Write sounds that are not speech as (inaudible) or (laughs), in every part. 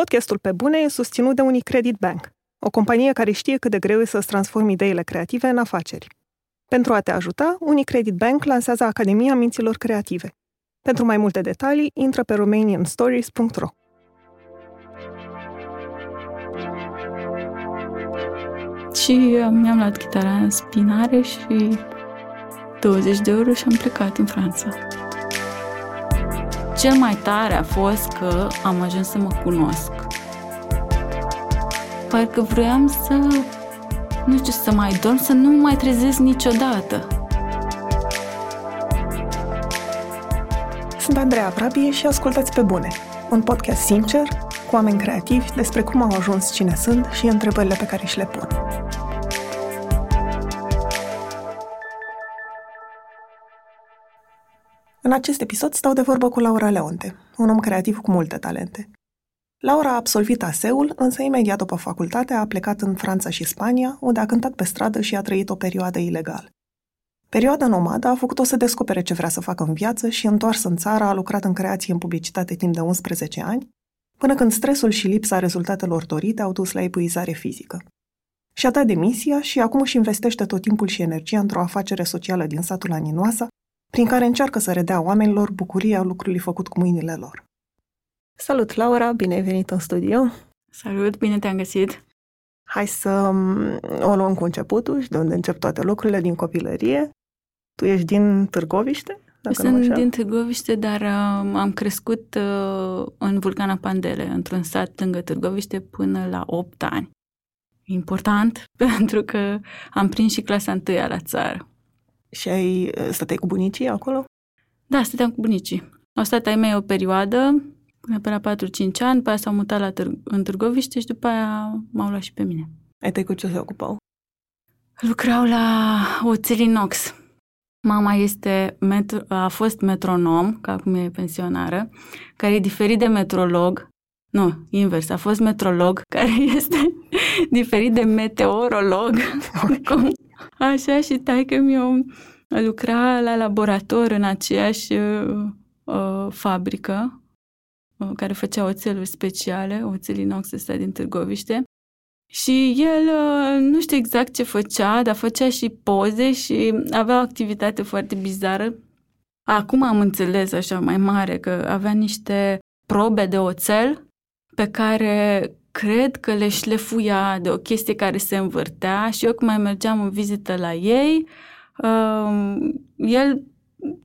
Podcastul Pe Bune e susținut de Unicredit Bank, o companie care știe cât de greu e să-ți transformi ideile creative în afaceri. Pentru a te ajuta, Unicredit Bank lansează Academia Minților Creative. Pentru mai multe detalii, intră pe romanianstories.ro. Și mi-am luat chitara în spinare și 20 de euro și am plecat în Franța. Cel mai tare a fost că am ajuns să mă cunosc. Parcă vreau să, nu știu, să mai dorm, să nu mai trezesc niciodată. Sunt Andreea Vrabie și ascultați pe bune. Un podcast sincer, cu oameni creativi despre cum au ajuns cine sunt și întrebările pe care și le pun. În acest episod stau de vorbă cu Laura Leonte, un om creativ cu multe talente. Laura a absolvit ASEul, însă imediat după facultate a plecat în Franța și Spania, unde a cântat pe stradă și a trăit o perioadă ilegal. Perioada nomadă a făcut-o să descopere ce vrea să facă în viață și, întors în țară, a lucrat în creație în publicitate timp de 11 ani, până când stresul și lipsa rezultatelor dorite au dus la epuizare fizică. Și-a dat demisia și acum își investește tot timpul și energia într-o afacere socială din satul Aninoasa, prin care încearcă să redea oamenilor bucuria lucrului făcut cu mâinile lor. Salut, Laura! Bine ai venit în studio! Salut, bine te-am găsit! Hai să mm, o luăm cu începutul și de unde încep toate lucrurile din copilărie. Tu ești din Târgoviște? Dacă Sunt așa. din Târgoviște, dar uh, am crescut uh, în Vulcana Pandele, într-un sat lângă Târgoviște, până la 8 ani. Important, (laughs) pentru că am prins și clasa întâia la țară. Și ai stăteai cu bunicii acolo? Da, stăteam cu bunicii. Au stat ai mei o perioadă, până pe la 4-5 ani, după aia s-au mutat la Târ- în Târgoviște și după aia m-au luat și pe mine. Ai tăi cu ce se ocupau? Lucrau la oțel inox. Mama este metro, a fost metronom, că acum e pensionară, care e diferit de metrolog. Nu, invers, a fost metrolog, (laughs) care este diferit de meteorolog. Cum, așa și taică mi lucra la laborator în aceeași uh, uh, fabrică uh, care făcea oțeluri speciale, oțel inox ăsta din Târgoviște. Și el uh, nu știu exact ce făcea, dar făcea și poze și avea o activitate foarte bizară. Acum am înțeles așa mai mare că avea niște probe de oțel pe care cred că le șlefuia de o chestie care se învârtea și eu când mai mergeam în vizită la ei, uh, el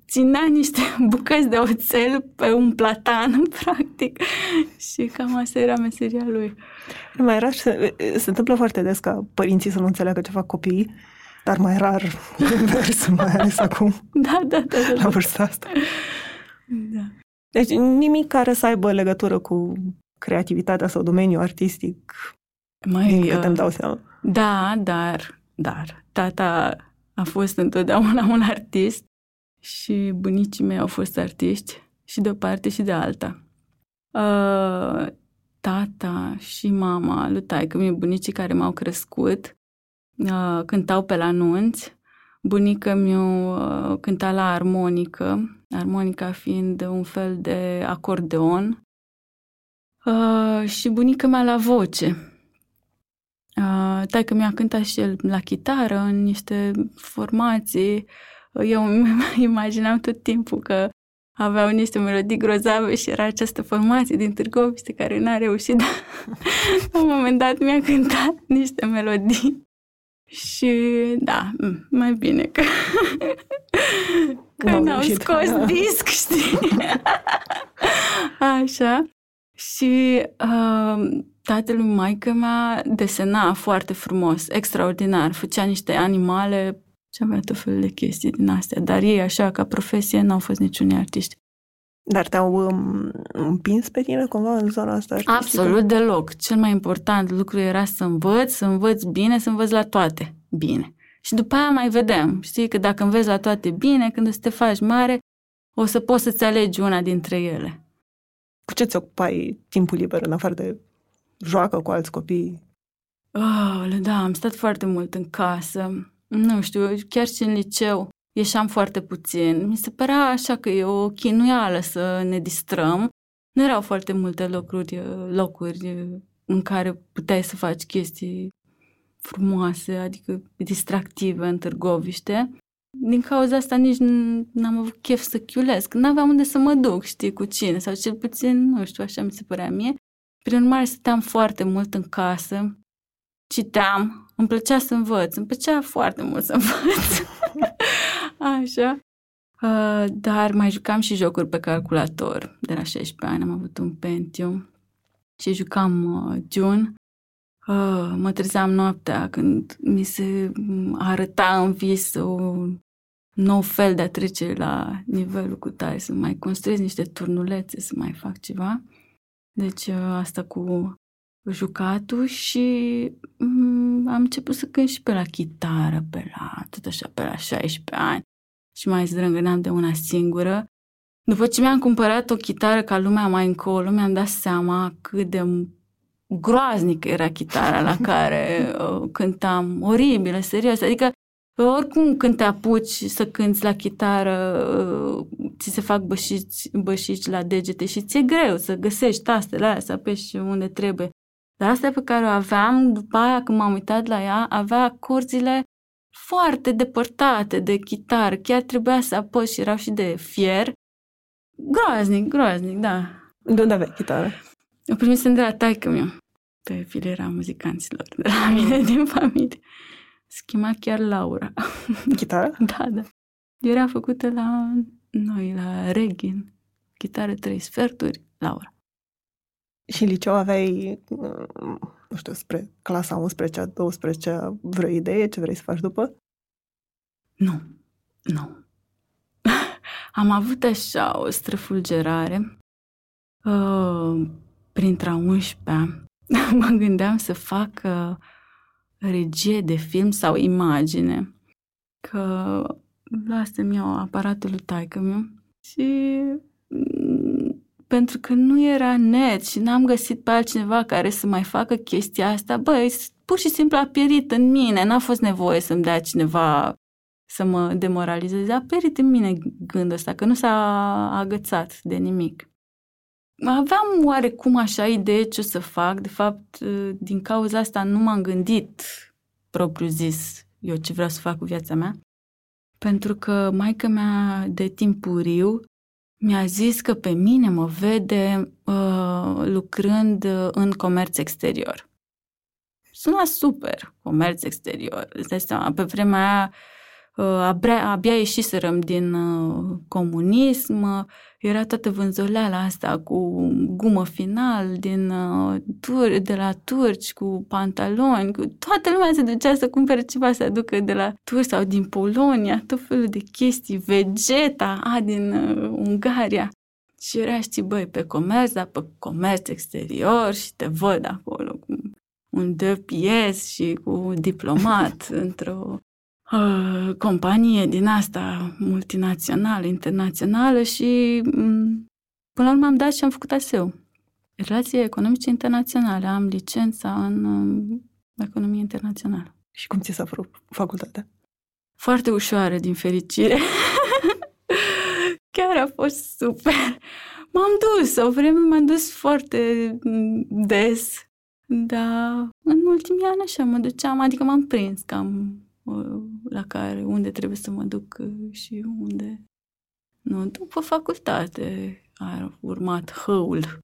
ținea niște (laughs) bucăți de oțel pe un platan, (laughs) practic, și cam asta era meseria lui. Mai rar se, se întâmplă foarte des ca părinții să nu înțeleagă ce fac copiii, dar mai rar (laughs) invers, mai ales acum. Da, da, da. da, La vârsta asta. Da. Deci nimic care să aibă legătură cu creativitatea sau domeniul artistic, mai din câte îmi dau seama. Da, dar, dar, tata a fost întotdeauna un artist și bunicii mei au fost artiști și de o parte și de alta. Uh, tata și mama lui taică mi bunicii care m-au crescut, uh, cântau pe la nunți, bunica mi uh, cânta la armonică, armonica fiind un fel de acordeon uh, și bunica mea la voce. Uh, taică mi-a cântat și el la chitară în niște formații. Eu îmi (laughs) imaginam tot timpul că aveau niște melodii grozave și era această formație din Târgoviște care n-a reușit, dar (laughs) la un moment dat mi-a cântat niște melodii și da, mai bine că, (laughs) că n-au scos da. disc, știi? Așa. Și uh, tatălui maică mea desena foarte frumos, extraordinar. Făcea niște animale și avea tot felul de chestii din astea. Dar ei, așa, ca profesie, n-au fost niciunii artiști. Dar te-au um, împins pe tine cumva în zona asta artistică? Absolut deloc. Cel mai important lucru era să învăț, să învăț bine, să învăț la toate bine. Și după aia mai vedem. Știi că dacă înveți la toate bine, când o să te faci mare, o să poți să-ți alegi una dintre ele. Cu ce ți ocupai timpul liber în afară de joacă cu alți copii? Oh, da, am stat foarte mult în casă. Nu știu, chiar și în liceu ieșeam foarte puțin. Mi se părea așa că e o chinuială să ne distrăm nu erau foarte multe locuri, locuri în care puteai să faci chestii frumoase, adică distractive în Târgoviște. Din cauza asta nici n-am avut chef să chiulesc. N-aveam unde să mă duc, știi, cu cine, sau cel puțin, nu știu, așa mi se părea mie. Prin urmare, stăteam foarte mult în casă, citeam, îmi plăcea să învăț, îmi plăcea foarte mult să (laughs) învăț. așa. Uh, dar mai jucam și jocuri pe calculator. De la 16 ani am avut un Pentium și jucam uh, June. Uh, mă trezeam noaptea când mi se arăta în vis un nou fel de a trece la nivelul cu tare, să mai construiesc niște turnulețe, să mai fac ceva. Deci uh, asta cu jucatul și um, am început să cânt și pe la chitară, pe la, tot așa, pe la 16 ani și mai zdrângâneam de una singură. După ce mi-am cumpărat o chitară ca lumea mai încolo, mi-am dat seama cât de groaznică era chitara la care (laughs) uh, cântam. Oribilă, serios. Adică oricum când te apuci să cânți la chitară, uh, ți se fac bășici, bășici la degete și ți-e greu să găsești tastele alea, să apeși unde trebuie. Dar asta pe care o aveam, după aia când m-am uitat la ea, avea corzile foarte depărtate de chitară. Chiar trebuia să apăs și erau și de fier. Groaznic, groaznic, da. De unde aveai chitară? O primisem de la taică meu pe filiera muzicanților de la mine (laughs) din familie. Schima chiar Laura. (laughs) Chitară? da, da. Era făcută la noi, la Regin. Chitară trei sferturi, Laura. Și în liceu aveai, nu știu, spre clasa 11 12 vreo idee ce vrei să faci după? Nu, nu. (laughs) Am avut așa o străfulgerare uh, printre a 11 (laughs) mă gândeam să fac uh, regie de film sau imagine. Că lasă-mi eu aparatul lui taică meu. Și mm, pentru că nu era net și n-am găsit pe altcineva care să mai facă chestia asta, băi, pur și simplu a pierit în mine, n-a fost nevoie să-mi dea cineva să mă demoralizeze, a pierit în mine gândul ăsta, că nu s-a agățat de nimic aveam oarecum așa idee ce o să fac. De fapt, din cauza asta nu m-am gândit propriu zis eu ce vreau să fac cu viața mea. Pentru că maica mea de timpuriu mi-a zis că pe mine mă vede uh, lucrând în comerț exterior. Suna super, comerț exterior. Îți seama, pe vremea aia uh, abia, abia ieșiserăm din uh, comunism, era toată vânzoleala asta cu gumă final din, uh, tur, de la turci, cu pantaloni, cu... toată lumea se ducea să cumpere ceva să aducă de la turci sau din Polonia, tot felul de chestii, Vegeta, a, din uh, Ungaria. Și era, știi, băi, pe comerț, dar pe comerț exterior și te văd acolo cu un DPS și cu diplomat (laughs) într-o uh, companie din asta multinațională, internațională și um, până la urmă am dat și am făcut ASEU. Relații economice internaționale. Am licența în um, economie internațională. Și cum ți s-a făcut facultatea? Foarte ușoară, din fericire. (laughs) Chiar a fost super. M-am dus, o vreme m-am dus foarte mm, des, dar în ultimii ani așa mă duceam, adică m-am prins cam la care, unde trebuie să mă duc uh, și unde nu. După facultate a urmat hăul.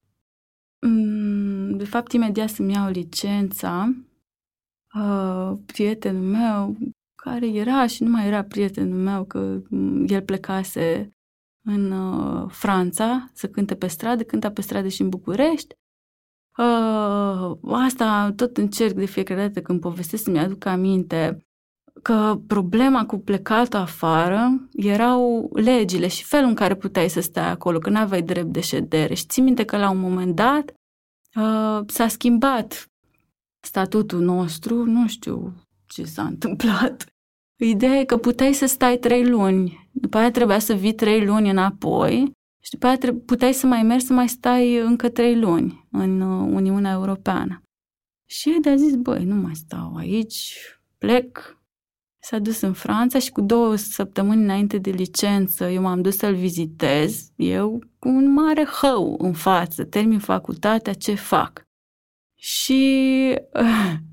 Mm, de fapt, imediat să-mi iau licența, uh, prietenul meu, care era și nu mai era prietenul meu, că mm, el plecase în uh, Franța să cânte pe stradă, cânta pe stradă și în București. asta tot încerc de fiecare dată când povestesc să-mi aduc aminte că problema cu plecatul afară erau legile și felul în care puteai să stai acolo, că nu aveai drept de ședere. Și ții minte că la un moment dat uh, s-a schimbat statutul nostru, nu știu ce s-a întâmplat. Ideea e că puteai să stai trei luni, după aia trebuia să vii trei luni înapoi și după aia puteai să mai mergi să mai stai încă trei luni în uh, Uniunea Europeană. Și ei de-a zis, băi, nu mai stau aici, plec, S-a dus în Franța și cu două săptămâni înainte de licență eu m-am dus să-l vizitez. Eu cu un mare hău în față, termin facultatea, ce fac? Și (laughs)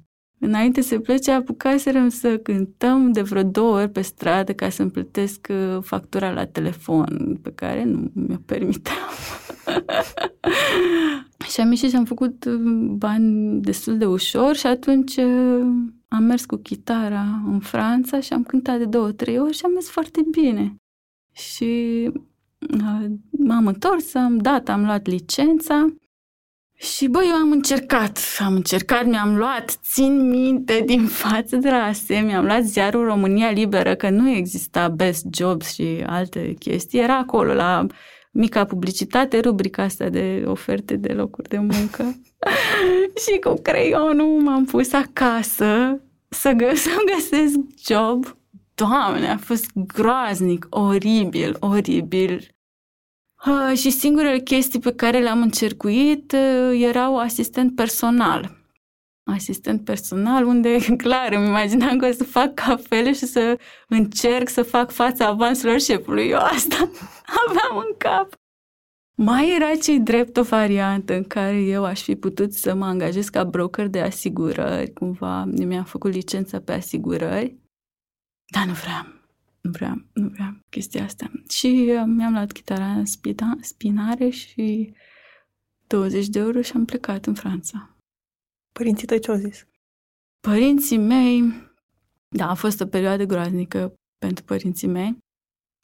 înainte să plece apucaserăm să cântăm de vreo două ori pe stradă ca să-mi plătesc uh, factura la telefon, pe care nu mi-o permiteam. (laughs) și am ieșit și am făcut uh, bani destul de ușor și atunci uh, am mers cu chitara în Franța și am cântat de două, trei ori și am mers foarte bine. Și m-am întors, am dat, am luat licența și băi, eu am încercat, am încercat, mi-am luat, țin minte din față de la ASE, mi-am luat ziarul România Liberă, că nu exista Best Jobs și alte chestii, era acolo la mica publicitate, rubrica asta de oferte de locuri de muncă. (laughs) și cu creionul m-am pus acasă să, gă- (laughs) să găsesc job. Doamne, a fost groaznic, oribil, oribil. Uh, și singurele chestii pe care le-am încercuit uh, erau asistent personal. Asistent personal, unde, (laughs) clar, îmi imaginam că o să fac cafele și să încerc să fac fața avansurilor șefului. Eu asta (laughs) aveam în cap. Mai era cei drept o variantă în care eu aș fi putut să mă angajez ca broker de asigurări, cumva mi-am făcut licența pe asigurări, dar nu vreau nu vreau, nu vreau chestia asta. Și uh, mi-am luat chitara în spina, spinare și 20 de euro și am plecat în Franța. Părinții tăi ce-au zis? Părinții mei, da, a fost o perioadă groaznică pentru părinții mei.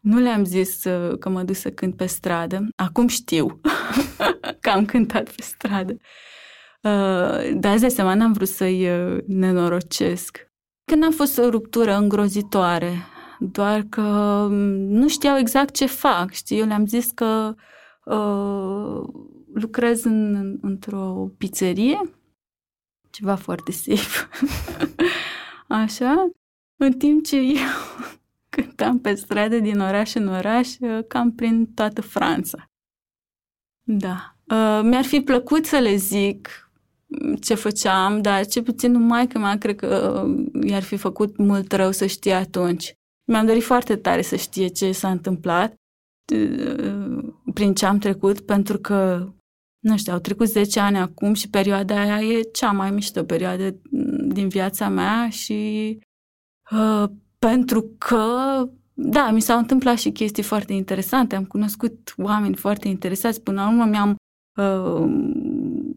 Nu le-am zis uh, că mă duc să cânt pe stradă. Acum știu (laughs) că am cântat pe stradă. Uh, dar de seama, n-am vrut să-i nenorocesc. Când a fost o ruptură îngrozitoare doar că mm, nu știau exact ce fac, știi? Eu le-am zis că uh, lucrez în, într-o pizzerie, ceva foarte safe, (laughs) așa, în timp ce eu (laughs) cântam pe stradă din oraș în oraș, uh, cam prin toată Franța. Da. Uh, mi-ar fi plăcut să le zic ce făceam, dar ce puțin numai că mea cred că uh, i-ar fi făcut mult rău să știe atunci. Mi-am dorit foarte tare să știe ce s-a întâmplat, prin ce am trecut, pentru că, nu știu, au trecut 10 ani acum și perioada aia e cea mai mișto perioadă din viața mea și uh, pentru că, da, mi s-au întâmplat și chestii foarte interesante, am cunoscut oameni foarte interesați, până la urmă mi-am uh,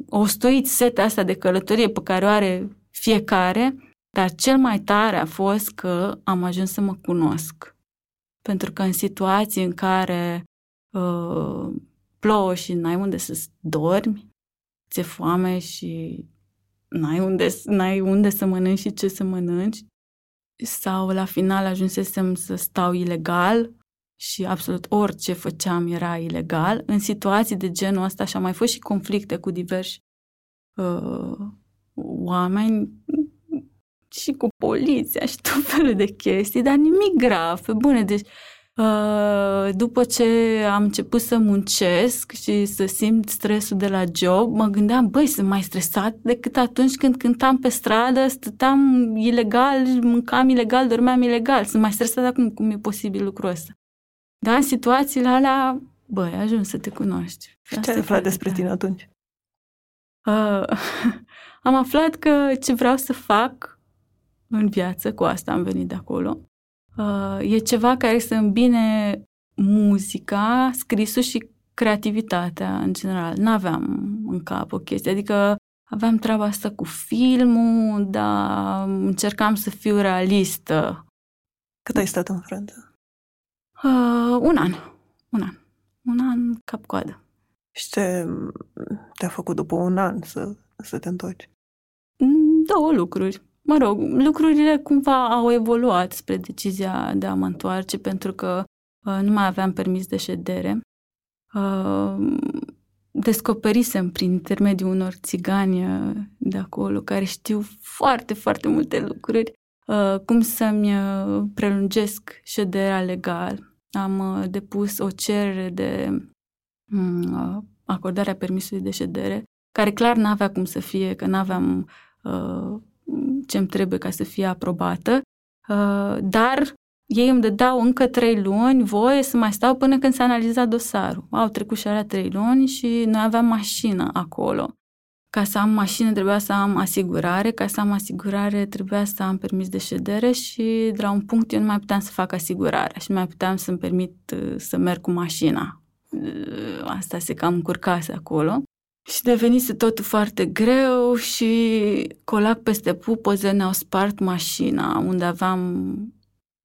ostoit setea asta de călătorie pe care o are fiecare dar cel mai tare a fost că am ajuns să mă cunosc. Pentru că în situații în care uh, plouă și n-ai unde să dormi, ți-e foame și n-ai unde, n-ai unde să mănânci și ce să mănânci, sau la final ajunsesem să stau ilegal și absolut orice făceam era ilegal. În situații de genul ăsta și a mai fost și conflicte cu diversi uh, oameni, și cu poliția și tot felul de chestii, dar nimic grav, pe bune. Deci, uh, după ce am început să muncesc și să simt stresul de la job, mă gândeam, băi, sunt mai stresat decât atunci când cântam pe stradă, stăteam ilegal, mâncam ilegal, dormeam ilegal. Sunt mai stresat acum, cum e posibil lucrul ăsta. Dar în situațiile alea, băi, ajung să te cunoști. Și ce ai aflat despre tine atunci? Uh, (laughs) am aflat că ce vreau să fac în viață, cu asta am venit de acolo. Uh, e ceva care să îmbine muzica, scrisul și creativitatea în general. N-aveam în cap o chestie, adică aveam treaba asta cu filmul, dar încercam să fiu realistă. Cât ai stat în Franța? Uh, un an. Un an. Un an cap-coadă. Și ce te-a făcut după un an să, să te întorci? Două lucruri mă rog, lucrurile cumva au evoluat spre decizia de a mă întoarce pentru că uh, nu mai aveam permis de ședere. Uh, descoperisem prin intermediul unor țigani uh, de acolo care știu foarte, foarte multe lucruri uh, cum să-mi uh, prelungesc șederea legal. Am uh, depus o cerere de uh, acordarea permisului de ședere, care clar n-avea cum să fie, că n-aveam uh, ce îmi trebuie ca să fie aprobată Uh, dar ei îmi dădeau încă trei luni voie să mai stau până când s-a analizat dosarul. Au trecut și alea trei luni și noi aveam mașină acolo. Ca să am mașină trebuia să am asigurare, ca să am asigurare trebuia să am permis de ședere și de la un punct eu nu mai puteam să fac asigurarea și nu mai puteam să-mi permit uh, să merg cu mașina. Uh, asta se cam încurcase acolo. Și devenise totul foarte greu și colac peste pupoze ne-au spart mașina unde aveam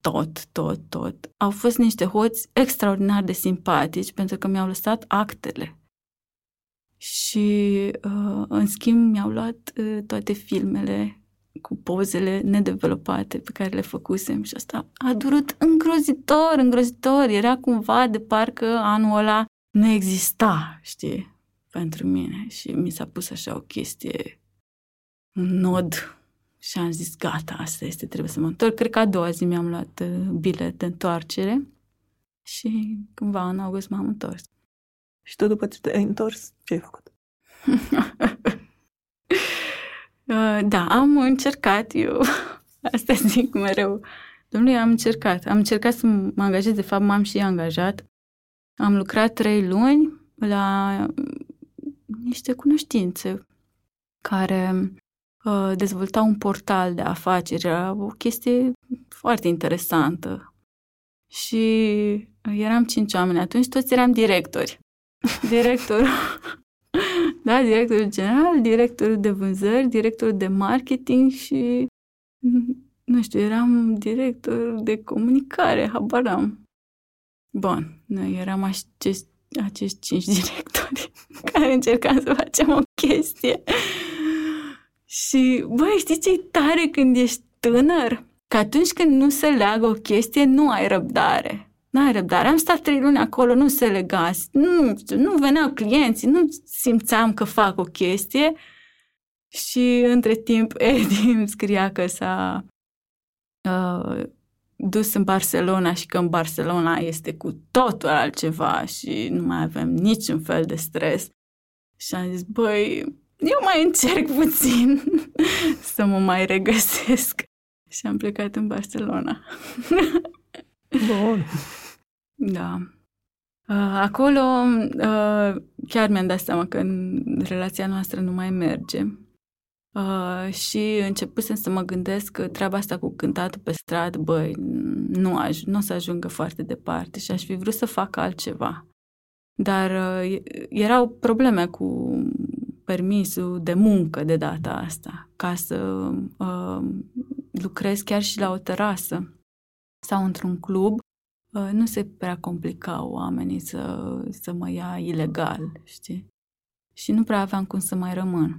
tot, tot, tot. Au fost niște hoți extraordinar de simpatici pentru că mi-au lăsat actele. Și, uh, în schimb, mi-au luat uh, toate filmele cu pozele nedevelopate pe care le făcusem și asta a durut îngrozitor, îngrozitor. Era cumva de parcă anul ăla nu exista, știi, pentru mine. Și mi s-a pus așa o chestie, un nod și am zis, gata, asta este, trebuie să mă întorc. Cred că a doua zi mi-am luat uh, bilet de întoarcere și cândva în august m-am întors. Și tu după ce te-ai întors, ce ai făcut? (laughs) Uh, da, am încercat eu. (laughs) Asta zic mereu. Domnule, am încercat. Am încercat să mă angajez. De fapt, m-am și angajat. Am lucrat trei luni la niște cunoștințe care uh, dezvoltau un portal de afaceri. Era o chestie foarte interesantă. Și eram cinci oameni atunci, toți eram directori. (laughs) Directorul, (laughs) da, directorul general, directorul de vânzări, directorul de marketing și, (laughs) nu știu, eram director de comunicare, habar am. Bun, noi eram acești, acești cinci (laughs) directori care încercam să facem o chestie. Și, băi, știți ce tare când ești tânăr? Că atunci când nu se leagă o chestie, nu ai răbdare. N-ai răbdare. Am stat trei luni acolo, nu se lega, nu, nu veneau clienții, nu simțeam că fac o chestie și între timp (laughs) Edi îmi scria că s-a uh, dus în Barcelona și că în Barcelona este cu totul altceva și nu mai avem niciun fel de stres. Și am zis, băi, eu mai încerc (laughs) puțin (laughs) să mă mai regăsesc. Și am plecat în Barcelona. Bun. (laughs) Da. Uh, acolo uh, chiar mi-am dat seama că în relația noastră nu mai merge. Uh, și începusem să mă gândesc că treaba asta cu cântatul pe stradă, băi, nu, aj- nu o să ajungă foarte departe și aș fi vrut să fac altceva. Dar uh, erau probleme cu permisul de muncă de data asta, ca să uh, lucrez chiar și la o terasă sau într-un club Uh, nu se prea complicau oamenii să, să mă ia ilegal, știi? Și nu prea aveam cum să mai rămân.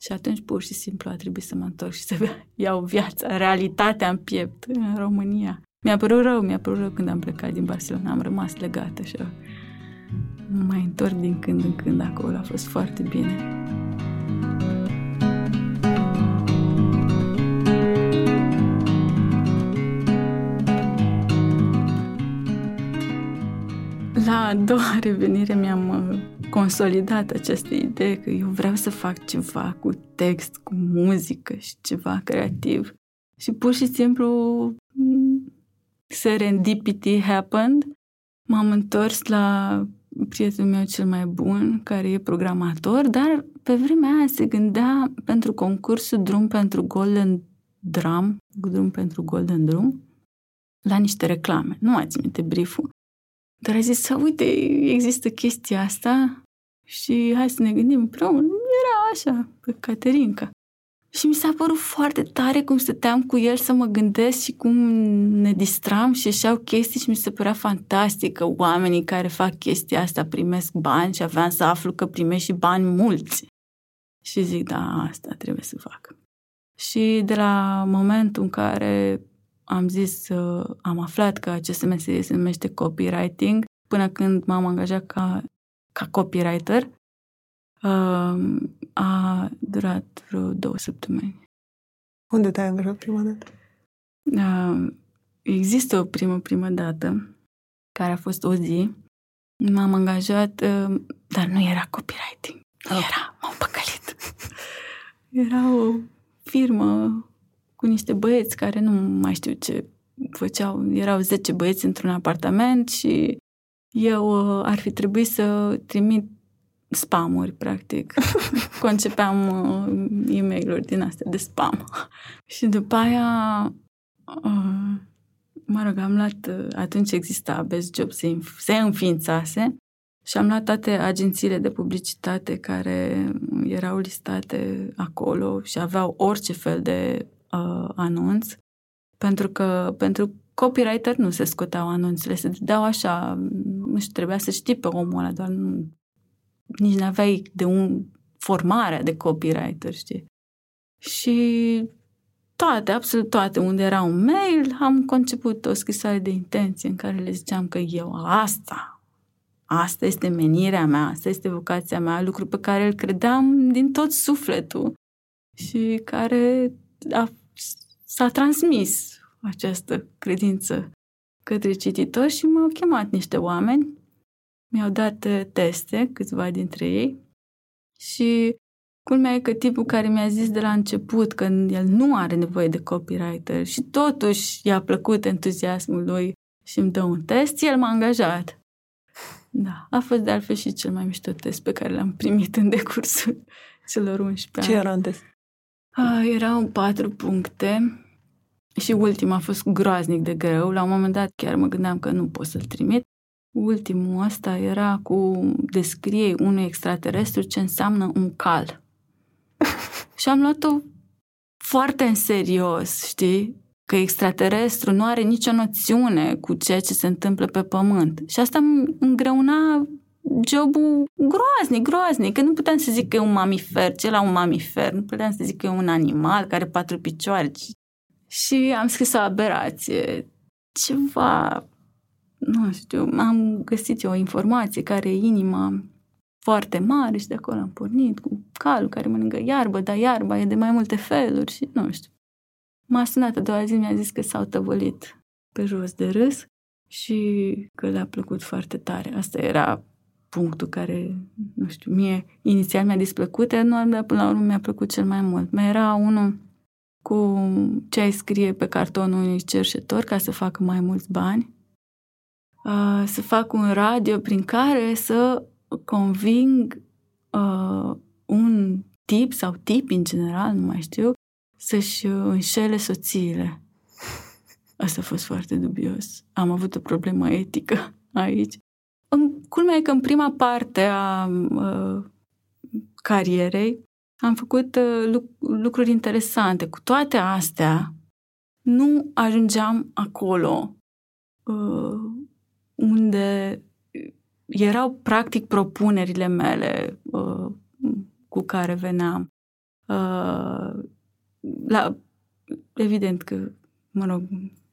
Și atunci pur și simplu a trebuit să mă întorc și să iau viața, realitatea în piept în România. Mi-a părut rău, mi-a părut rău când am plecat din Barcelona, am rămas legată și mă mai întorc din când în când acolo, a fost foarte bine. la a doua revenire mi-am uh, consolidat această idee că eu vreau să fac ceva cu text, cu muzică și ceva creativ. Și pur și simplu mm, serendipity happened. M-am întors la prietenul meu cel mai bun, care e programator, dar pe vremea aia se gândea pentru concursul Drum pentru Golden Drum, Drum pentru Golden Drum, la niște reclame. Nu mai țin minte brieful. Dar a zis, uite, există chestia asta și hai să ne gândim împreună. Era așa, pe Caterinca. Și mi s-a părut foarte tare cum stăteam cu el să mă gândesc și cum ne distram și ieșeau chestii și mi se părea fantastic că oamenii care fac chestia asta primesc bani și aveam să aflu că primești și bani mulți. Și zic, da, asta trebuie să fac. Și de la momentul în care am zis, uh, am aflat că acest meserie se numește copywriting, până când m-am angajat ca, ca copywriter, uh, a durat vreo două săptămâni. Unde te-ai angajat prima dată? Uh, există o primă, primă dată, care a fost o zi. M-am angajat, uh, dar nu era copywriting. Nu oh. era, m-am păcălit. (laughs) era o firmă cu niște băieți care nu mai știu ce făceau, erau 10 băieți într-un apartament și eu uh, ar fi trebuit să trimit spamuri, practic. (laughs) Concepeam uh, e mail din astea de spam. (laughs) și după aia, uh, mă rog, am luat, uh, atunci exista Best Job, se, se înființase și am luat toate agențiile de publicitate care erau listate acolo și aveau orice fel de uh, anunț, pentru că pentru copywriter nu se scoteau anunțele, se dau așa, nu știu, trebuia să știi pe omul ăla, doar nu, nici nu aveai de un formare de copywriter, știi? Și toate, absolut toate, unde era un mail, am conceput o scrisoare de intenție în care le ziceam că eu asta, asta este menirea mea, asta este vocația mea, lucru pe care îl credeam din tot sufletul și care a, s-a transmis această credință către cititori și m-au chemat niște oameni, mi-au dat uh, teste, câțiva dintre ei, și culmea e că tipul care mi-a zis de la început că el nu are nevoie de copywriter și totuși i-a plăcut entuziasmul lui și îmi dă un test, el m-a angajat. Da, a fost de altfel și cel mai mișto test pe care l-am primit în decursul (laughs) celor 11 ani. Ce era în test? Uh, erau patru puncte și ultima a fost groaznic de greu. La un moment dat chiar mă gândeam că nu pot să-l trimit. Ultimul ăsta era cu descrie unui extraterestru ce înseamnă un cal. (laughs) și am luat-o foarte în serios, știi? Că extraterestru nu are nicio noțiune cu ceea ce se întâmplă pe pământ. Și asta îmi îngreuna jobul groaznic, groaznic, că nu puteam să zic că e un mamifer, ce la un mamifer, nu puteam să zic că e un animal care are patru picioare. Și am scris o aberație, ceva, nu știu, am găsit eu o informație care e inima foarte mare și de acolo am pornit cu calul care mănâncă iarbă, dar iarba e de mai multe feluri și nu știu. M-a sunat a doua zi, mi-a zis că s-au tăvălit pe jos de râs și că le-a plăcut foarte tare. Asta era punctul care, nu știu, mie inițial mi-a displăcut, dar până la urmă mi-a plăcut cel mai mult. Mai era unul cu ce ai scrie pe cartonul unui cerșetor ca să facă mai mulți bani, să fac un radio prin care să conving un tip sau tip în general, nu mai știu, să-și înșele soțiile. Asta a fost foarte dubios. Am avut o problemă etică aici. În, culmea e că în prima parte a uh, carierei am făcut uh, lucruri interesante. Cu toate astea, nu ajungeam acolo uh, unde erau practic propunerile mele uh, cu care veneam. Uh, la, evident că, mă rog,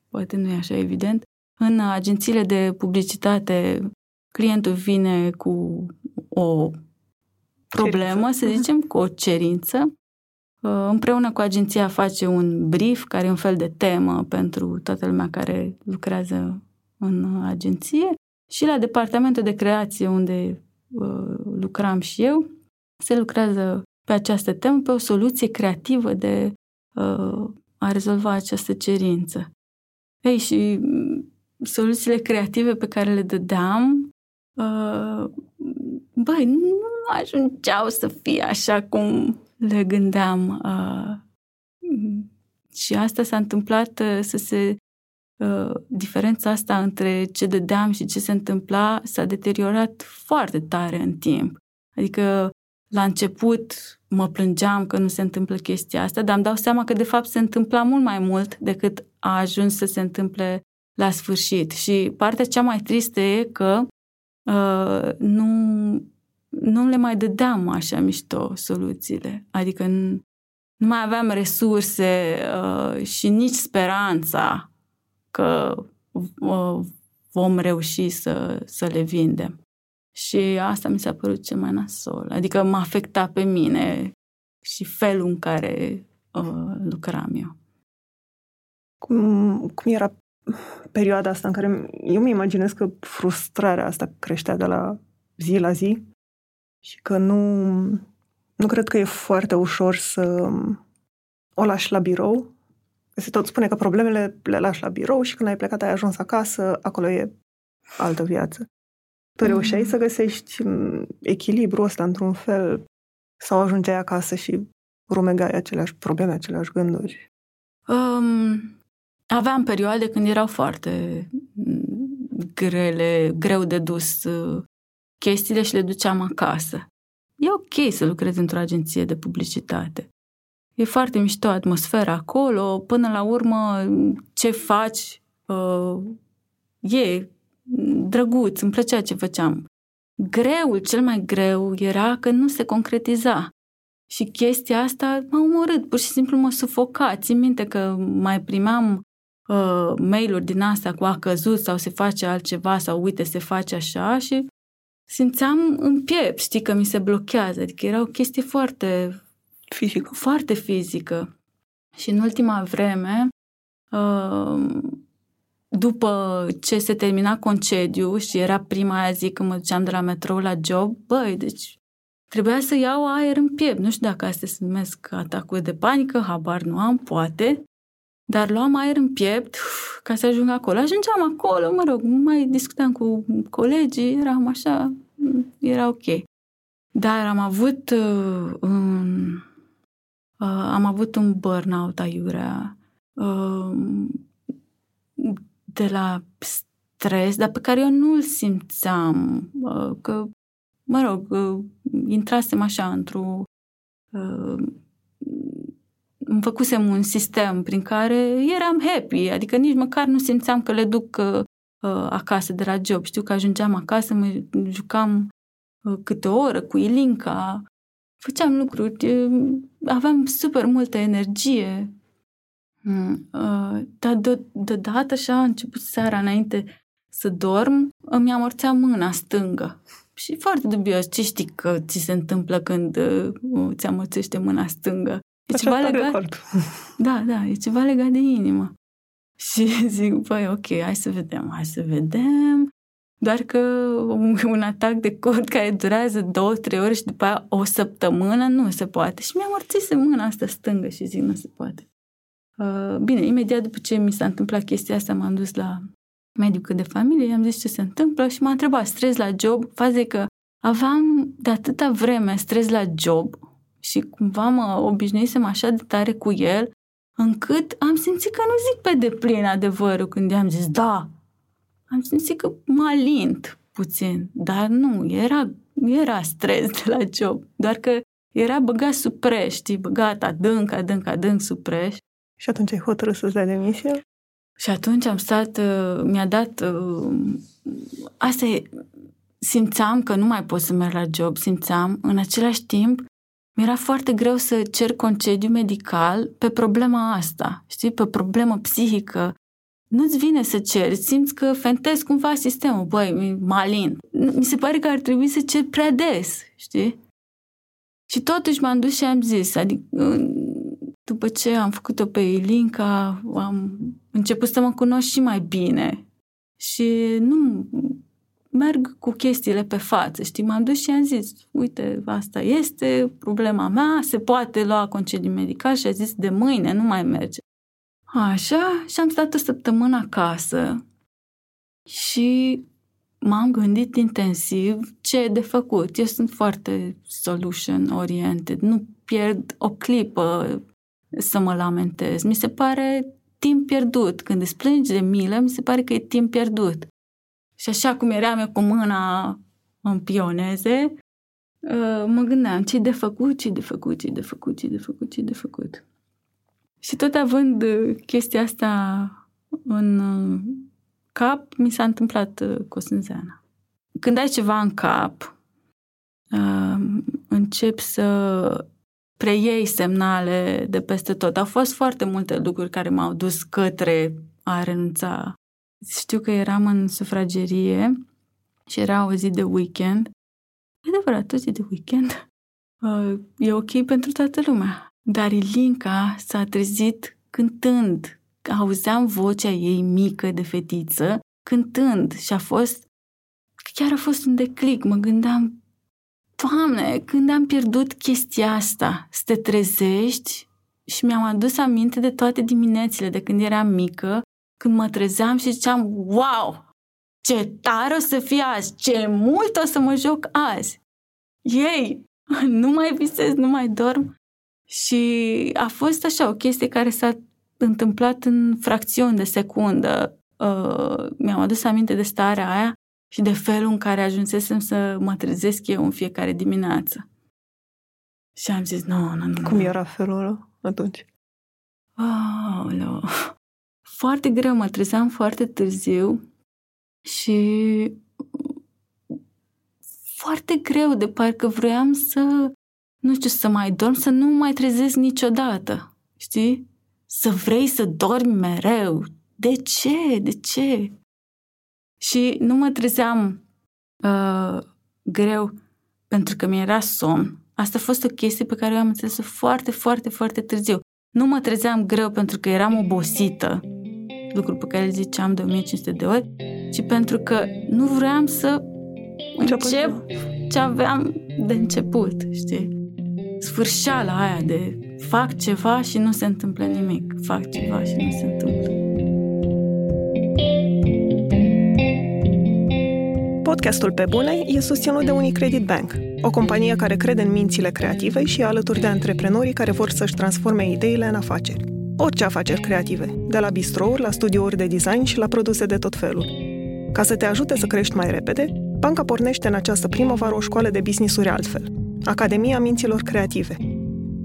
poate nu e așa evident, în agențiile de publicitate clientul vine cu o problemă, să zicem, cu o cerință. Uh, împreună cu agenția face un brief, care e un fel de temă pentru toată lumea care lucrează în agenție. Și la departamentul de creație, unde uh, lucram și eu, se lucrează pe această temă, pe o soluție creativă de uh, a rezolva această cerință. Ei, și mm, soluțiile creative pe care le dădeam, băi, nu ajungeau să fie așa cum le gândeam. Uh, și asta s-a întâmplat uh, să se... Uh, diferența asta între ce dădeam și ce se întâmpla s-a deteriorat foarte tare în timp. Adică la început mă plângeam că nu se întâmplă chestia asta, dar îmi dau seama că de fapt se întâmpla mult mai mult decât a ajuns să se întâmple la sfârșit. Și partea cea mai tristă e că uh, nu nu le mai dădeam așa mișto soluțiile. Adică nu, nu mai aveam resurse uh, și nici speranța că uh, vom reuși să, să le vindem. Și asta mi s-a părut cel mai nasol. Adică m-a afectat pe mine și felul în care uh, lucram eu. Cum, cum era perioada asta în care eu mi imaginez că frustrarea asta creștea de la zi la zi și că nu, nu cred că e foarte ușor să o lași la birou Se tot spune că problemele le lași la birou și când ai plecat, ai ajuns acasă, acolo e altă viață. Tu mm. reușeai să găsești mm, echilibru ăsta într-un fel sau ajungeai acasă și rumegai aceleași probleme, aceleași gânduri? Um, aveam perioade când erau foarte mm, grele, greu de dus uh, chestiile și le duceam acasă. E ok să lucrezi într-o agenție de publicitate. E foarte mișto atmosfera acolo, până la urmă ce faci uh, e drăguț, îmi plăcea ce făceam. Greul, cel mai greu, era că nu se concretiza. Și chestia asta m-a omorât, pur și simplu mă sufoca. Țin minte că mai primeam uh, mail-uri din asta cu a căzut sau se face altceva sau uite se face așa și simțeam în piept, știi, că mi se blochează. Adică era o chestie foarte fizică. Foarte fizică. Și în ultima vreme, uh, după ce se termina concediu și era prima aia zi când mă duceam de la metrou la job, băi, deci trebuia să iau aer în piept. Nu știu dacă astea se numesc atacuri de panică, habar nu am, poate. Dar luam aer în piept ca să ajung acolo. Ajungeam acolo, mă rog, mai discutam cu colegii, eram așa, era ok. Dar am avut uh, un, uh, am avut un burnout aiurea uh, de la stres, dar pe care eu nu-l simțeam, uh, că, mă rog, uh, intrasem așa într-o uh, îmi făcusem un sistem prin care eram happy, adică nici măcar nu simțeam că le duc uh, acasă de la job. Știu că ajungeam acasă, mă jucam uh, câte o oră cu Ilinca, făceam lucruri, uh, aveam super multă energie. Mm, uh, dar de, deodată așa a început seara înainte să dorm, îmi amorțea mâna stângă. Și foarte dubios, ce știi că ți se întâmplă când uh, ți amorțește mâna stângă? E ceva legat... (laughs) Da, da, e ceva legat de inimă. (laughs) Și zic, băi, ok, hai să vedem, hai să vedem. Doar că un, (laughs) un atac de cord care durează două, trei ore și după aia o săptămână nu se poate. Și mi-am morțise mâna asta stângă și zic, nu se poate. Uh, bine, imediat după ce mi s-a întâmplat chestia asta, m-am dus la medicul de familie, i-am zis ce se întâmplă și m-a întrebat, stres la job? Faza că aveam de atâta vreme stres la job și cumva mă obișnuisem așa de tare cu el, încât am simțit că nu zic pe deplin adevărul când i-am zis da. Am simțit că mă alint puțin, dar nu, era, era stres de la job, doar că era băgat sub preș, știi, băgat adânc, adânc, adânc sub preș. Și atunci ai hotărât să-ți dai demisia? Și atunci am stat, uh, mi-a dat, uh, asta e, simțeam că nu mai pot să merg la job, simțeam, în același timp, mi-era foarte greu să cer concediu medical pe problema asta, știi, pe problemă psihică. Nu-ți vine să ceri, simți că fentezi cumva sistemul, băi, malin. Mi se pare că ar trebui să cer prea des, știi? Și totuși m-am dus și am zis, adică după ce am făcut-o pe Ilinca, am început să mă cunosc și mai bine. Și nu merg cu chestiile pe față, știi? M-am dus și am zis, uite, asta este problema mea, se poate lua concediu medical și a zis, de mâine nu mai merge. Așa, și am stat o săptămână acasă și m-am gândit intensiv ce e de făcut. Eu sunt foarte solution oriented, nu pierd o clipă să mă lamentez. Mi se pare timp pierdut. Când îți plângi de milă, mi se pare că e timp pierdut. Și așa cum eram eu cu mâna în pioneze, uh, mă gândeam ce de făcut, ce de făcut, ce de făcut, ce de făcut, ce de făcut. Și tot având uh, chestia asta în uh, cap, mi s-a întâmplat cu sânzeana. Când ai ceva în cap, încep să preiei semnale de peste tot. Au fost foarte multe lucruri care m-au dus către a renunța știu că eram în sufragerie și era o zi de weekend. E adevărat, o zi de weekend. Uh, e ok pentru toată lumea. Dar Ilinca s-a trezit cântând. Auzeam vocea ei mică de fetiță cântând și a fost chiar a fost un declic. Mă gândeam, Doamne, când am pierdut chestia asta, să te trezești și mi-am adus aminte de toate diminețile de când eram mică, când mă trezeam și ziceam, wow, ce tare o să fie azi, ce mult o să mă joc azi. Ei, (laughs) nu mai visez, nu mai dorm. Și a fost așa o chestie care s-a întâmplat în fracțiuni de secundă. Uh, mi-am adus aminte de starea aia și de felul în care ajunsesem să mă trezesc eu în fiecare dimineață. Și am zis, nu, nu, nu. Cum era felul ăla atunci? Oh, no. Foarte greu, mă trezeam foarte târziu și foarte greu, de parcă vroiam să, nu știu, să mai dorm, să nu mai trezesc niciodată, știi? Să vrei să dormi mereu. De ce? De ce? Și nu mă trezeam uh, greu pentru că mi-era somn. Asta a fost o chestie pe care eu am înțeles-o foarte, foarte, foarte târziu. Nu mă trezeam greu pentru că eram obosită, lucru pe care îl ziceam de 1500 de ori, ci pentru că nu vreau să încep ce aveam de început, știi? Sfârșeala aia de fac ceva și nu se întâmplă nimic, fac ceva și nu se întâmplă. Podcastul Pe Bune e susținut de Unicredit Bank, o companie care crede în mințile creative și alături de antreprenorii care vor să-și transforme ideile în afaceri. Orice afaceri creative, de la bistrouri la studiouri de design și la produse de tot felul. Ca să te ajute să crești mai repede, banca pornește în această primăvară o școală de business-uri altfel, Academia Minților Creative.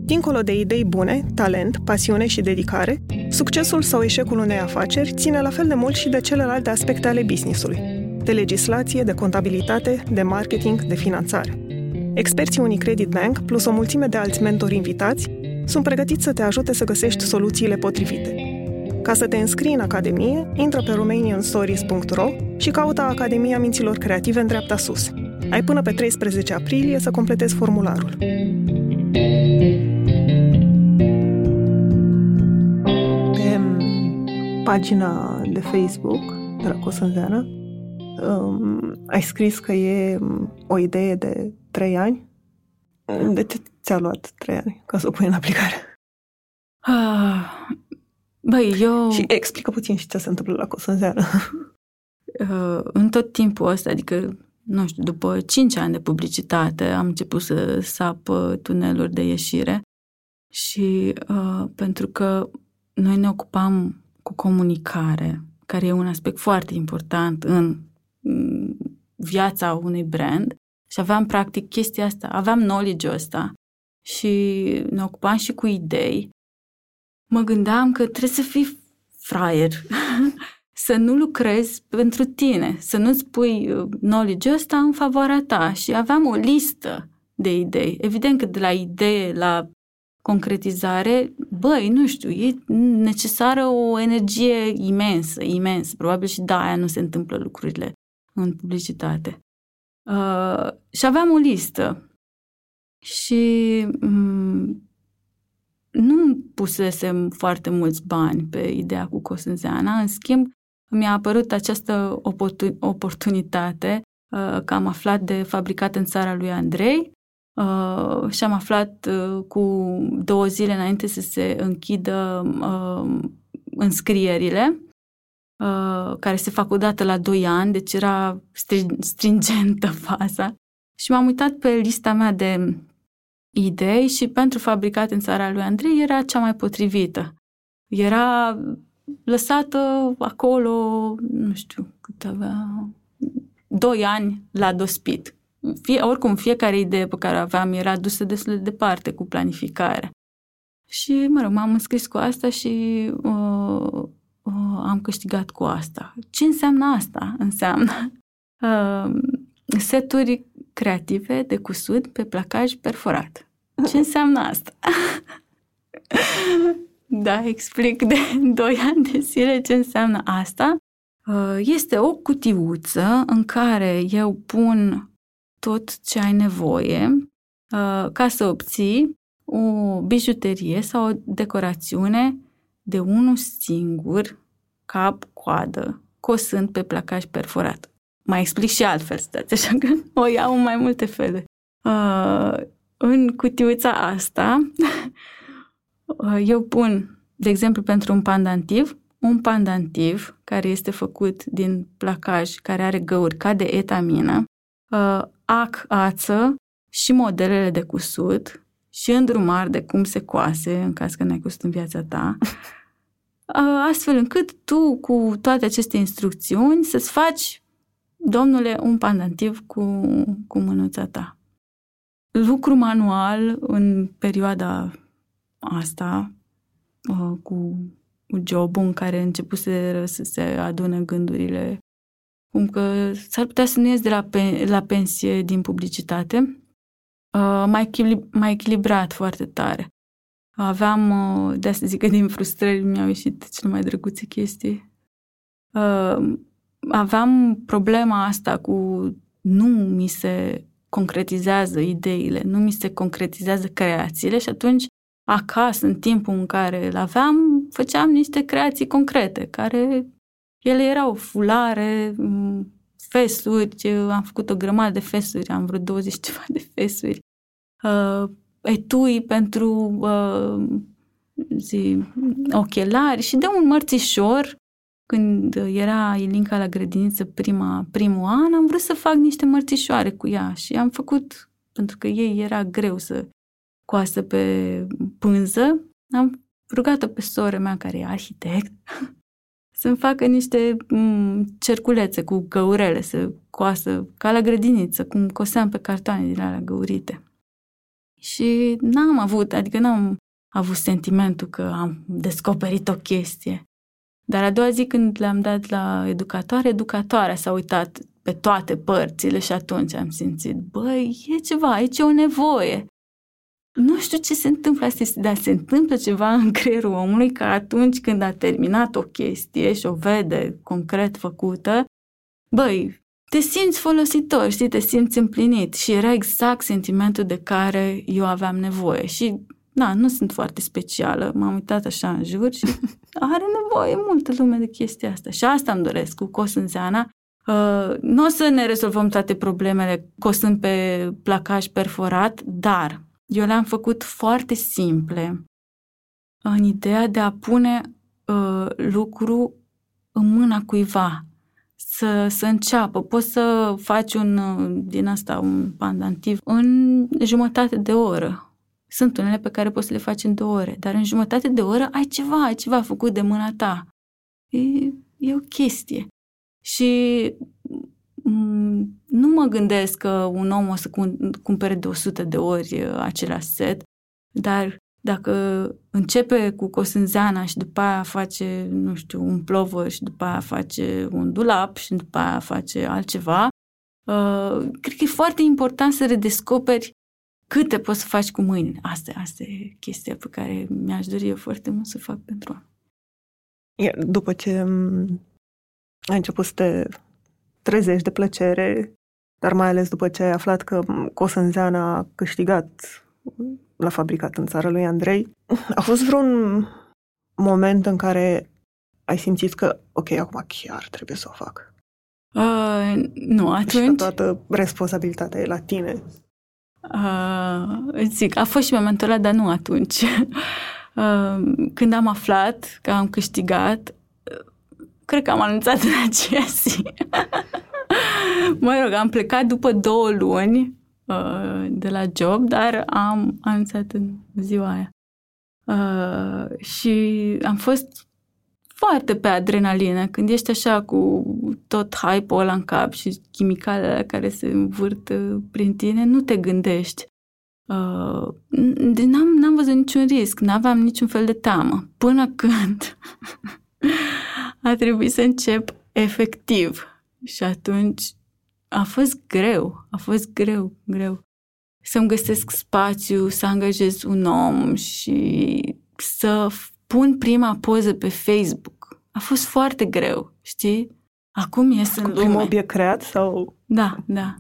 Dincolo de idei bune, talent, pasiune și dedicare, succesul sau eșecul unei afaceri ține la fel de mult și de celelalte aspecte ale businessului, de legislație, de contabilitate, de marketing, de finanțare. Experții Unicredit Bank, plus o mulțime de alți mentori invitați, sunt pregătiți să te ajute să găsești soluțiile potrivite. Ca să te înscrii în Academie, intră pe romanianstories.ro și caută Academia Minților Creative în dreapta sus. Ai până pe 13 aprilie să completezi formularul. Pe pagina de Facebook de la Cosânzeana um, ai scris că e o idee de 3 ani. De ce ți-a luat 3 ani ca să o pui în aplicare? Ah, băi, eu... Și explică puțin și ce se întâmplă la Cosânzeana. (laughs) Uh, în tot timpul ăsta, adică, nu știu, după 5 ani de publicitate, am început să sap tuneluri de ieșire și uh, pentru că noi ne ocupam cu comunicare, care e un aspect foarte important în viața unui brand și aveam practic chestia asta, aveam knowledge-ul ăsta și ne ocupam și cu idei, mă gândeam că trebuie să fii fraier, (laughs) să nu lucrezi pentru tine, să nu-ți pui uh, knowledge-ul ăsta în favoarea ta și aveam o listă de idei. Evident că de la idee la concretizare, băi, nu știu, e necesară o energie imensă, imensă. Probabil și de aia nu se întâmplă lucrurile în publicitate. Uh, și aveam o listă. Și um, nu pusesem foarte mulți bani pe ideea cu Cosânzeana, în schimb mi-a apărut această oportunitate uh, că am aflat de fabricat în țara lui Andrei uh, și am aflat uh, cu două zile înainte să se închidă uh, înscrierile Uh, care se fac odată la 2 ani, deci era stringentă (laughs) faza. Și m-am uitat pe lista mea de idei și pentru fabricat în țara lui Andrei era cea mai potrivită. Era lăsată acolo, nu știu cât avea, 2 ani la dospit. Fie, oricum, fiecare idee pe care o aveam era dusă destul de departe cu planificarea. Și, mă rog, m-am înscris cu asta și uh, uh, am câștigat cu asta. Ce înseamnă asta? Înseamnă uh, (laughs) seturi creative de cusut pe placaj perforat. Ce înseamnă asta? (laughs) da, explic de (laughs) 2 ani de zile ce înseamnă asta. Uh, este o cutiuță în care eu pun tot ce ai nevoie uh, ca să obții o bijuterie sau o decorațiune de unul singur, cap, coadă, cosând pe placaj perforat. Mai explic și altfel, stați așa că (laughs) o iau în mai multe feluri. Uh, în cutiuța asta (laughs) Uh, eu pun, de exemplu, pentru un pandantiv, un pandantiv care este făcut din placaj, care are găuri ca de etamină, uh, ac, ață și modelele de cusut și îndrumar de cum se coase, în caz că n-ai cusut în viața ta, (laughs) uh, astfel încât tu, cu toate aceste instrucțiuni, să-ți faci, domnule, un pandantiv cu, cu mânuța ta. Lucru manual în perioada asta, uh, cu jobul în care începuse să se adune gândurile, cum că s-ar putea să nu ies de la, pe, la pensie din publicitate, uh, mai, echilib- mai echilibrat foarte tare. Aveam, uh, de asta zic că din frustrări mi-au ieșit cele mai drăguțe chestii. Uh, aveam problema asta cu nu mi se concretizează ideile, nu mi se concretizează creațiile și atunci acasă, în timpul în care îl aveam, făceam niște creații concrete, care ele erau fulare, fesuri, am făcut o grămadă de fesuri, am vreo 20 (laughs) ceva de fesuri, uh, etui pentru uh, zi, ochelari și de un mărțișor, când era Ilinca la grădiniță prima, primul an, am vrut să fac niște mărțișoare cu ea și am făcut, pentru că ei era greu să coasă pe pânză, am rugat-o pe sora mea, care e arhitect, (laughs) să-mi facă niște m- cerculețe cu găurele, să coasă ca la grădiniță, cum coseam pe cartoane din alea găurite. Și n-am avut, adică n-am avut sentimentul că am descoperit o chestie. Dar a doua zi când le-am dat la educatoare, educatoarea s-a uitat pe toate părțile și atunci am simțit, băi, e ceva, aici e o nevoie nu știu ce se întâmplă astăzi, dar se întâmplă ceva în creierul omului că atunci când a terminat o chestie și o vede concret făcută, băi, te simți folositor, știi, te simți împlinit și era exact sentimentul de care eu aveam nevoie și da, nu sunt foarte specială, m-am uitat așa în jur și (laughs) are nevoie multă lume de chestia asta și asta îmi doresc cu Cosânzeana. Uh, nu o să ne rezolvăm toate problemele cosând pe placaj perforat, dar eu le-am făcut foarte simple în ideea de a pune uh, lucru în mâna cuiva, să, să înceapă. Poți să faci un, uh, din asta, un pandantiv în jumătate de oră. Sunt unele pe care poți să le faci în două ore, dar în jumătate de oră ai ceva, ai ceva făcut de mâna ta. E, e o chestie. Și Mm, nu mă gândesc că un om o să cumpere de 100 de ori uh, același set, dar dacă începe cu cosânzeana și după aia face, nu știu, un plovăr și după aia face un dulap și după aia face altceva, uh, cred că e foarte important să redescoperi câte poți să faci cu mâinile. Asta, asta e chestia pe care mi-aș dori eu foarte mult să fac pentru oameni. După ce mm, ai început să te trezești de plăcere, dar mai ales după ce ai aflat că Cosânzeana a câștigat la fabricat în țara lui Andrei. A fost vreun moment în care ai simțit că, ok, acum chiar trebuie să o fac? Uh, nu, atunci... Și că toată responsabilitatea e la tine. Uh, zic, a fost și momentul ăla, dar nu atunci. (laughs) Uh, când am aflat că am câștigat, cred că am anunțat în aceea zi. mă rog, am plecat după două luni uh, de la job, dar am anunțat în ziua aia. Uh, și am fost foarte pe adrenalină, când ești așa cu tot hype-ul ăla în cap și chimicalele care se învârt uh, prin tine, nu te gândești. Uh, n-am, n-am văzut niciun risc, n-aveam niciun fel de teamă, până când (laughs) (laughs) a trebuit să încep efectiv. Și atunci a fost greu, a fost greu, greu. Să-mi găsesc spațiu, să angajez un om și să pun prima poză pe Facebook. A fost foarte greu, știi? Acum ies în lume. Primul obiect creat sau... Da, da.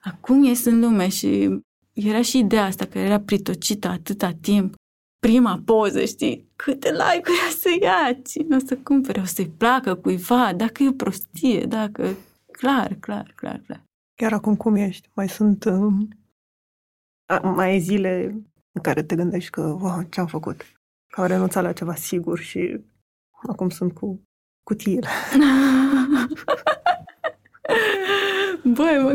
Acum ies în lume și era și ideea asta, că era pritocită atâta timp prima poză, știi, câte like-uri o să ia, cine o să cumpere, o să-i placă cuiva, dacă e o prostie, dacă... Clar, clar, clar, clar. Chiar acum cum ești? Mai sunt... Um, mai e zile în care te gândești că, wow, ce-am făcut? Că au renunțat la ceva sigur și acum sunt cu cutiile. (laughs) Băi, mă,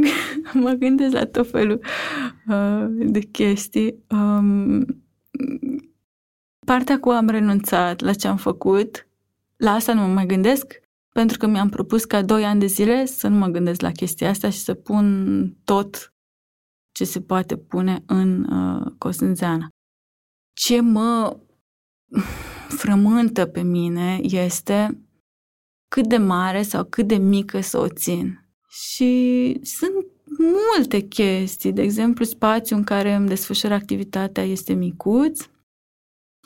mă gândesc la tot felul uh, de chestii. Um, partea cu am renunțat la ce am făcut, la asta nu mă mai gândesc, pentru că mi-am propus ca doi ani de zile să nu mă gândesc la chestia asta și să pun tot ce se poate pune în uh, Cosânzeana. Ce mă (sighs) frământă pe mine este cât de mare sau cât de mică să o țin. Și sunt multe chestii. De exemplu, spațiul în care îmi desfășor activitatea este micuț.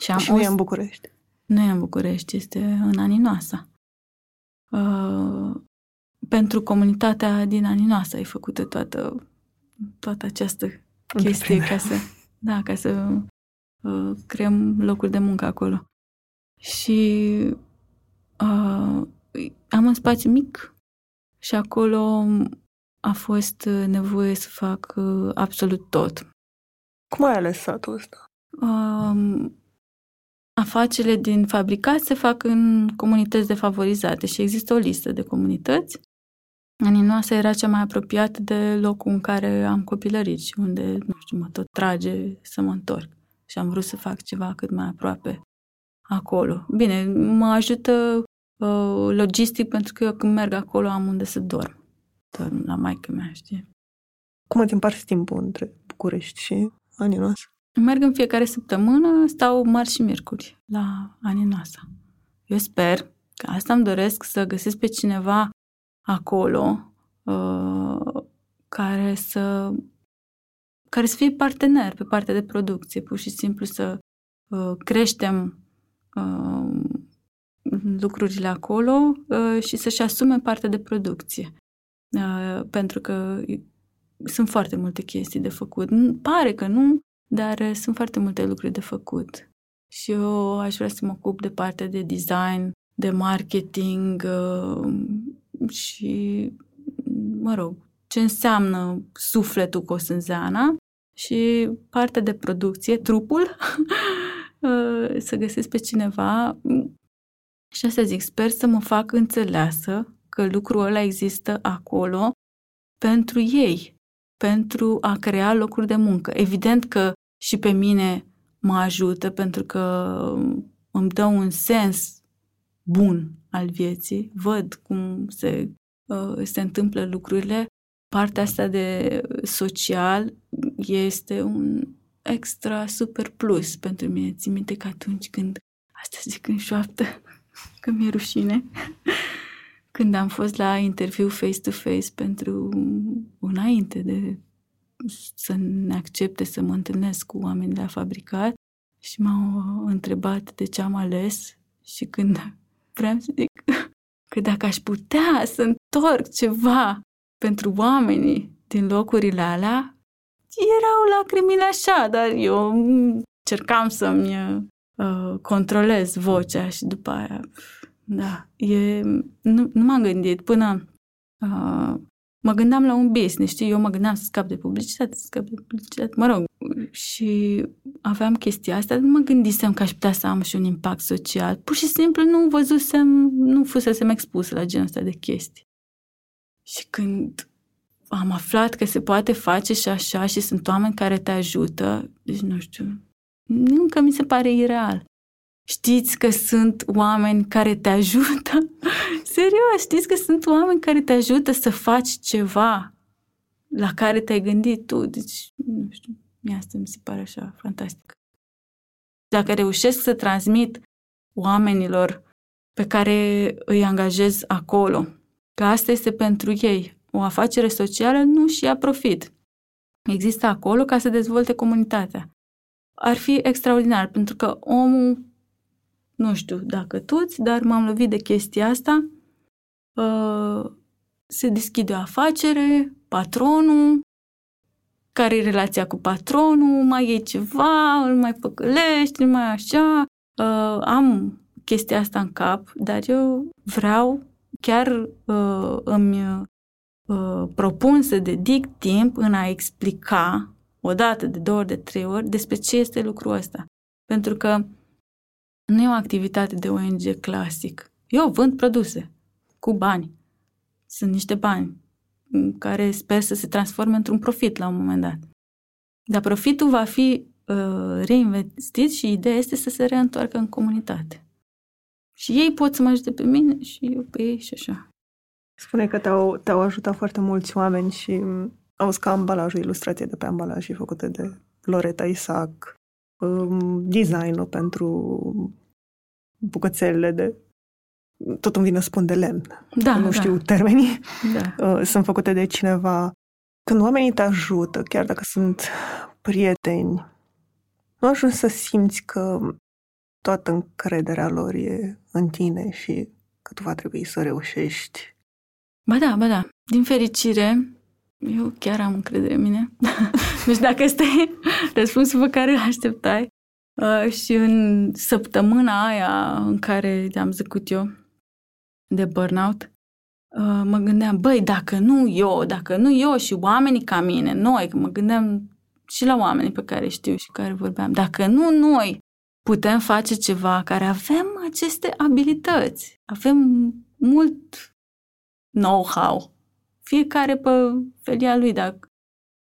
Și, am și nu e în București. Nu e în București, este în Aninoasa. Uh, pentru comunitatea din Aninoasa ai făcut toată, toată această chestie ca să, da, ca să uh, creăm locuri de muncă acolo. Și uh, am un spațiu mic și acolo a fost nevoie să fac uh, absolut tot. Cum ai ales satul ăsta? Uh, afacerile din fabricat se fac în comunități defavorizate și există o listă de comunități. Aninoasa era cea mai apropiată de locul în care am copilărit și unde, nu știu, mă tot trage să mă întorc. Și am vrut să fac ceva cât mai aproape acolo. Bine, mă ajută uh, logistic pentru că eu când merg acolo am unde să dorm. Dorm la maică mea, știi? Cum îți împarți timpul între București și Aninoasa? Merg în fiecare săptămână, stau marți și miercuri la Aninoasa. Eu sper că asta îmi doresc să găsesc pe cineva acolo uh, care să care să fie partener pe partea de producție, pur și simplu să uh, creștem uh, lucrurile acolo uh, și să-și asume partea de producție. Uh, pentru că sunt foarte multe chestii de făcut. Pare că nu, dar uh, sunt foarte multe lucruri de făcut. Și eu aș vrea să mă ocup de partea de design, de marketing uh, și, mă rog, ce înseamnă sufletul Cosânzeana și partea de producție, trupul, (laughs) uh, să găsesc pe cineva și asta zic, sper să mă fac înțeleasă că lucrul ăla există acolo pentru ei, pentru a crea locuri de muncă. Evident că și pe mine mă ajută pentru că îmi dă un sens bun al vieții, văd cum se, uh, se întâmplă lucrurile. Partea asta de social este un extra super plus pentru mine. Țin minte că atunci când, asta zic în șoaptă, (laughs) că mi-e rușine, (laughs) când am fost la interviu face-to-face pentru înainte de să ne accepte să mă întâlnesc cu oameni de la fabricat și m-au întrebat de ce am ales și când (laughs) vreau să zic că dacă aș putea să întorc ceva pentru oamenii din locurile alea, erau lacrimile așa, dar eu cercam să-mi uh, controlez vocea și după aia, da, e, nu, nu m-am gândit până uh, mă gândeam la un business, știi? Eu mă gândeam să scap de publicitate, să scap de publicitate, mă rog. Și aveam chestia asta, nu mă gândisem că aș putea să am și un impact social. Pur și simplu nu văzusem, nu fusesem expus la genul ăsta de chestii. Și când am aflat că se poate face și așa și sunt oameni care te ajută, deci nu știu, încă mi se pare ireal. Știți că sunt oameni care te ajută? (laughs) Serios, știți că sunt oameni care te ajută să faci ceva la care te-ai gândit tu. Deci, nu știu, mie asta mi se pare așa fantastic. Dacă reușesc să transmit oamenilor pe care îi angajez acolo, că asta este pentru ei, o afacere socială nu și ia profit. Există acolo ca să dezvolte comunitatea. Ar fi extraordinar, pentru că omul nu știu dacă toți, dar m-am lovit de chestia asta. Uh, se deschide o afacere, patronul, care e relația cu patronul, mai e ceva, îl mai păcălești, mai așa. Uh, am chestia asta în cap, dar eu vreau, chiar uh, îmi uh, propun să dedic timp în a explica o dată, de două ori, de trei ori despre ce este lucrul ăsta. Pentru că Nu e o activitate de ONG clasic. Eu vând produse cu bani. Sunt niște bani care sper să se transforme într-un profit la un moment dat. Dar profitul va fi uh, reinvestit și ideea este să se reîntoarcă în comunitate. Și ei pot să mă ajute pe mine și eu pe ei și așa. Spune că te-au, te-au ajutat foarte mulți oameni și au că ambalajul, ilustrație de pe ambalaj și făcute de Loreta Isaac, um, designul pentru bucățelele de tot îmi vine să spun de lemn. Da, nu da. știu termenii. Da. (laughs) Uh, sunt făcute de cineva. Când oamenii te ajută, chiar dacă sunt prieteni, nu ajungi să simți că toată încrederea lor e în tine și că tu va trebui să reușești. Ba da, ba da. Din fericire, eu chiar am încredere în mine. nu (laughs) știu dacă este răspunsul pe care îl așteptai. Uh, și în săptămâna aia în care am zăcut eu de burnout, uh, mă gândeam, băi, dacă nu eu, dacă nu eu și oamenii ca mine, noi, că mă gândeam și la oamenii pe care știu și care vorbeam, dacă nu noi putem face ceva care avem aceste abilități, avem mult know-how, fiecare pe felia lui, dar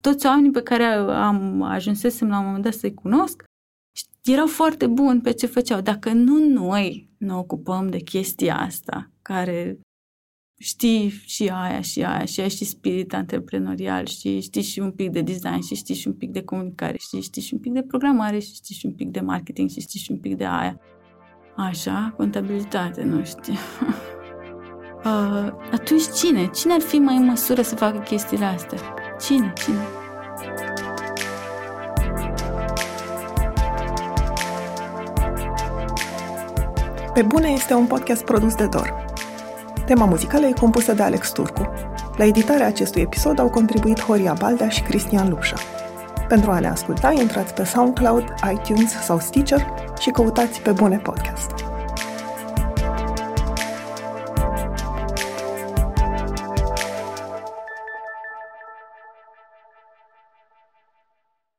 toți oamenii pe care am ajunsesem la un moment dat să-i cunosc, erau foarte buni pe ce făceau. Dacă nu noi ne ocupăm de chestia asta, care știi și aia și aia și ai și spirit antreprenorial și știi și un pic de design și știi și un pic de comunicare și știi și un pic de programare și știi și un pic de marketing și știi și un pic de aia. Așa, contabilitate, nu știu. (laughs) uh, atunci cine? Cine ar fi mai în măsură să facă chestiile astea? Cine? Cine? Pe bune este un podcast produs de Dor. Tema muzicală e compusă de Alex Turcu. La editarea acestui episod au contribuit Horia Baldea și Cristian Lupșa. Pentru a ne asculta, intrați pe SoundCloud, iTunes sau Stitcher și căutați Pe Bune Podcast.